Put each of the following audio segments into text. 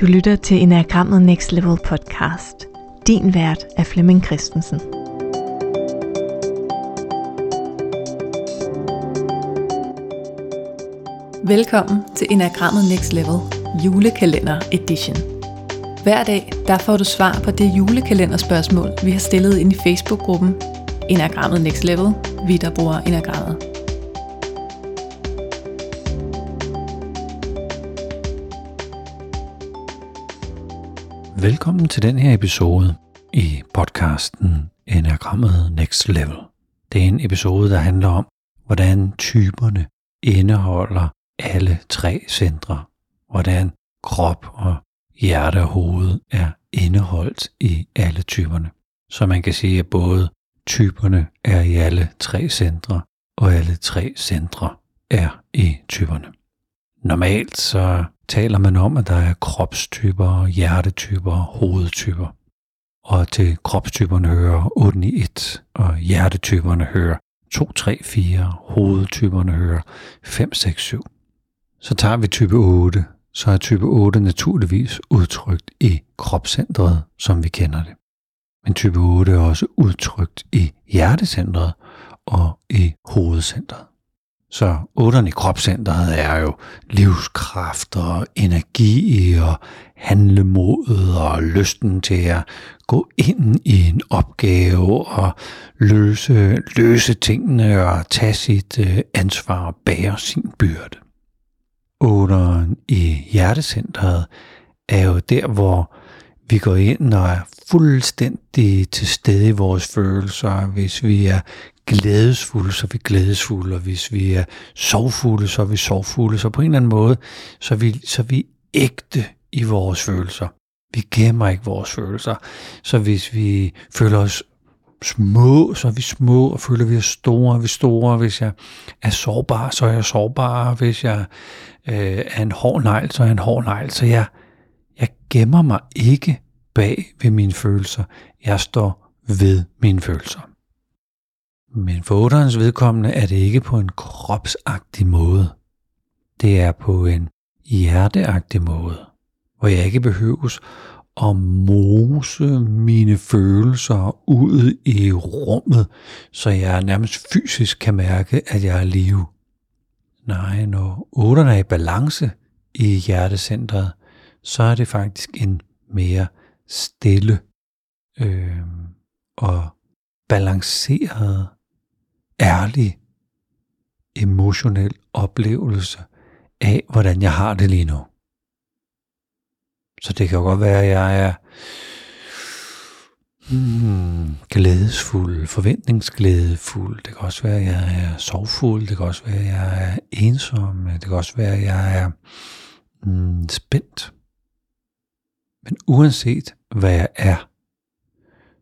Du lytter til Enagrammet Next Level podcast. Din vært er Flemming Christensen. Velkommen til Enagrammet Next Level julekalender edition. Hver dag der får du svar på det julekalenderspørgsmål, vi har stillet ind i Facebook-gruppen Enagrammet Next Level, vi der bruger Enagrammet. Velkommen til den her episode i podcasten Enagrammet Next Level. Det er en episode, der handler om, hvordan typerne indeholder alle tre centre. Hvordan krop og hjerte og hoved er indeholdt i alle typerne. Så man kan sige, at både typerne er i alle tre centre, og alle tre centre er i typerne. Normalt så taler man om, at der er kropstyper, hjertetyper og hovedtyper. Og til kropstyperne hører 8 9, 1, og hjertetyperne hører 2, 3, 4, hovedtyperne hører 5, 6, 7. Så tager vi type 8, så er type 8 naturligvis udtrykt i kropscentret, som vi kender det. Men type 8 er også udtrykt i hjertecentret og i hovedcentret. Så otteren i kropscentret er jo livskraft og energi og handlemod og lysten til at gå ind i en opgave og løse, løse tingene og tage sit øh, ansvar og bære sin byrde. Otteren i hjertecentret er jo der, hvor vi går ind og er fuldstændig til stede i vores følelser. Hvis vi er glædesfulde, så er vi glædesfulde, og hvis vi er sorgfulde, så er vi sorgfulde. Så på en eller anden måde, så er vi, så er vi ægte i vores følelser. Vi gemmer ikke vores følelser. Så hvis vi føler os små, så er vi små, og føler vi er store, er vi store. Hvis jeg er sårbar, så er jeg sårbar. Hvis jeg øh, er en hård negl, så er jeg en hård negl. Så jeg, jeg gemmer mig ikke bag ved mine følelser. Jeg står ved mine følelser. Men for otterens vedkommende er det ikke på en kropsagtig måde. Det er på en hjerteagtig måde, hvor jeg ikke behøves at mose mine følelser ud i rummet, så jeg nærmest fysisk kan mærke, at jeg er live. Nej, når otterne er i balance i hjertecentret, så er det faktisk en mere stille øh, og balanceret ærlig, emotionel oplevelse af, hvordan jeg har det lige nu. Så det kan jo godt være, at jeg er hmm, glædesfuld, forventningsglædefuld. Det kan også være, at jeg er sorgfuld. Det kan også være, at jeg er ensom. Det kan også være, at jeg er hmm, spændt. Men uanset hvad jeg er,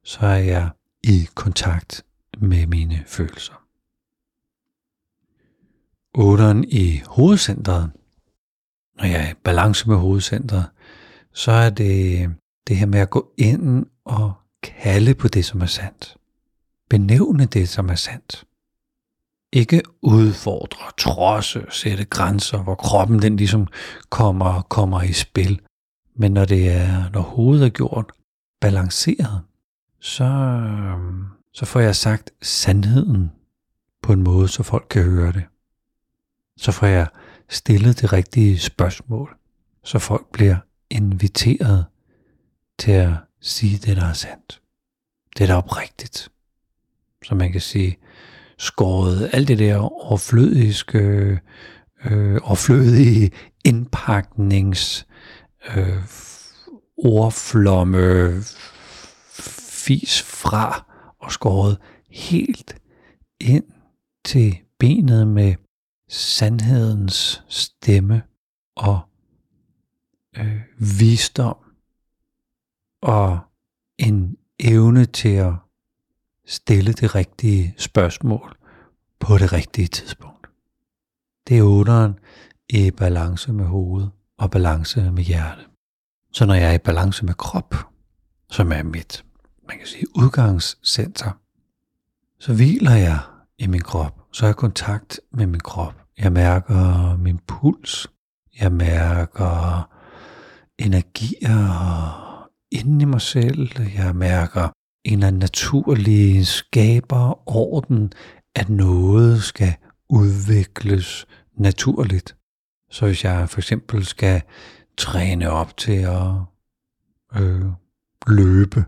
så er jeg i kontakt med mine følelser. 8'eren i hovedcentret, når jeg er i balance med hovedcentret, så er det det her med at gå ind og kalde på det, som er sandt. Benævne det, som er sandt. Ikke udfordre, trodse, sætte grænser, hvor kroppen den ligesom kommer, kommer i spil. Men når det er, når hovedet er gjort balanceret, så, så får jeg sagt sandheden på en måde, så folk kan høre det så får jeg stillet det rigtige spørgsmål, så folk bliver inviteret til at sige det, der er sandt. Det, der er oprigtigt. Så man kan sige, skåret alt det der overflødiske, øh, overflødige indpaknings, øh, ordflomme, fis fra og skåret helt ind til benet med sandhedens stemme og øh, visdom og en evne til at stille det rigtige spørgsmål på det rigtige tidspunkt. Det er otteren i balance med hovedet og balance med hjerte. Så når jeg er i balance med krop, som er mit, man kan sige, udgangscenter, så hviler jeg i min krop, så har jeg kontakt med min krop. Jeg mærker min puls. Jeg mærker energier inden i mig selv. Jeg mærker en eller anden naturlig skaber orden, at noget skal udvikles naturligt. Så hvis jeg for eksempel skal træne op til at øh, løbe,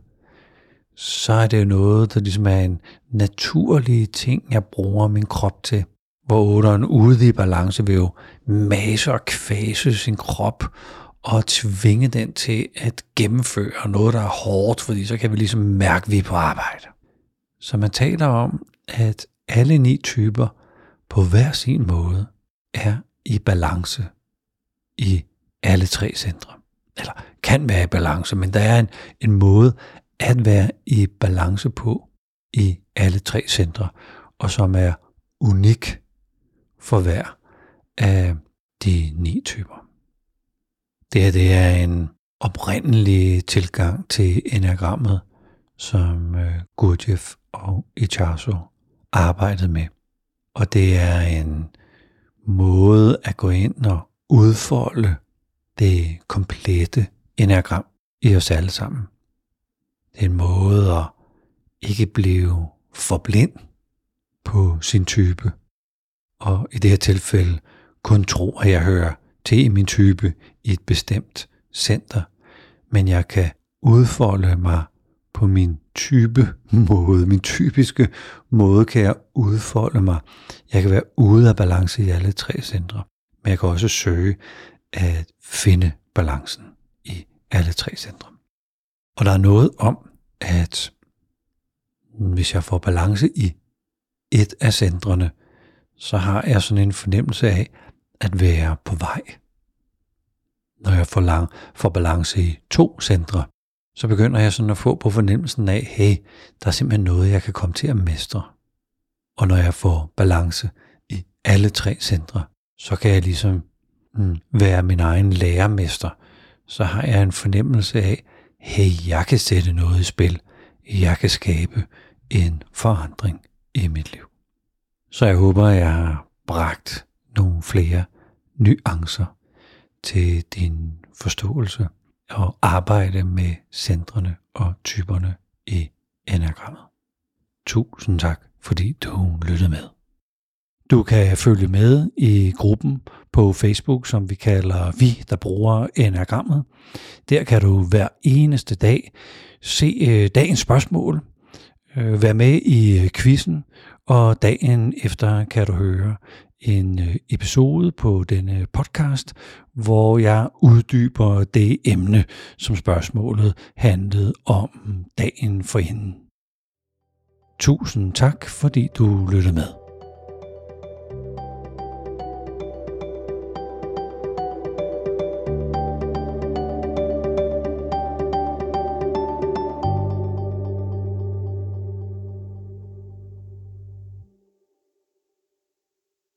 så er det jo noget, der ligesom er en naturlig ting, jeg bruger min krop til. Hvor otteren ude i balance vil jo masse og kvæse sin krop og tvinge den til at gennemføre noget, der er hårdt, fordi så kan vi ligesom mærke, at vi er på arbejde. Så man taler om, at alle ni typer på hver sin måde er i balance i alle tre centre. Eller kan være i balance, men der er en, en måde at være i balance på i alle tre centre, og som er unik for hver af de ni typer. Det her det er en oprindelig tilgang til enagrammet, som øh, Gurdjieff og Icharso arbejdede med. Og det er en måde at gå ind og udfolde det komplette enagram i os alle sammen. Det er en måde at ikke blive for blind på sin type. Og i det her tilfælde kun tro, at jeg hører til min type i et bestemt center, men jeg kan udfolde mig på min type måde, min typiske måde kan jeg udfolde mig. Jeg kan være ude af balance i alle tre centre, men jeg kan også søge at finde balancen i alle tre centre. Og der er noget om, at hvis jeg får balance i et af centrene, så har jeg sådan en fornemmelse af at være på vej. Når jeg får, lang, får balance i to centre, så begynder jeg sådan at få på fornemmelsen af, hey, der er simpelthen noget, jeg kan komme til at mestre. Og når jeg får balance i alle tre centre, så kan jeg ligesom mm, være min egen lærermester. Så har jeg en fornemmelse af, hey, jeg kan sætte noget i spil. Jeg kan skabe en forandring i mit liv. Så jeg håber, jeg har bragt nogle flere nuancer til din forståelse og arbejde med centrene og typerne i enagrammet. Tusind tak, fordi du lyttede med. Du kan følge med i gruppen på Facebook, som vi kalder Vi, der bruger enagrammet. Der kan du hver eneste dag se øh, dagens spørgsmål, øh, være med i øh, quizzen, og dagen efter kan du høre en episode på denne podcast, hvor jeg uddyber det emne, som spørgsmålet handlede om dagen for hende. Tusind tak, fordi du lyttede med.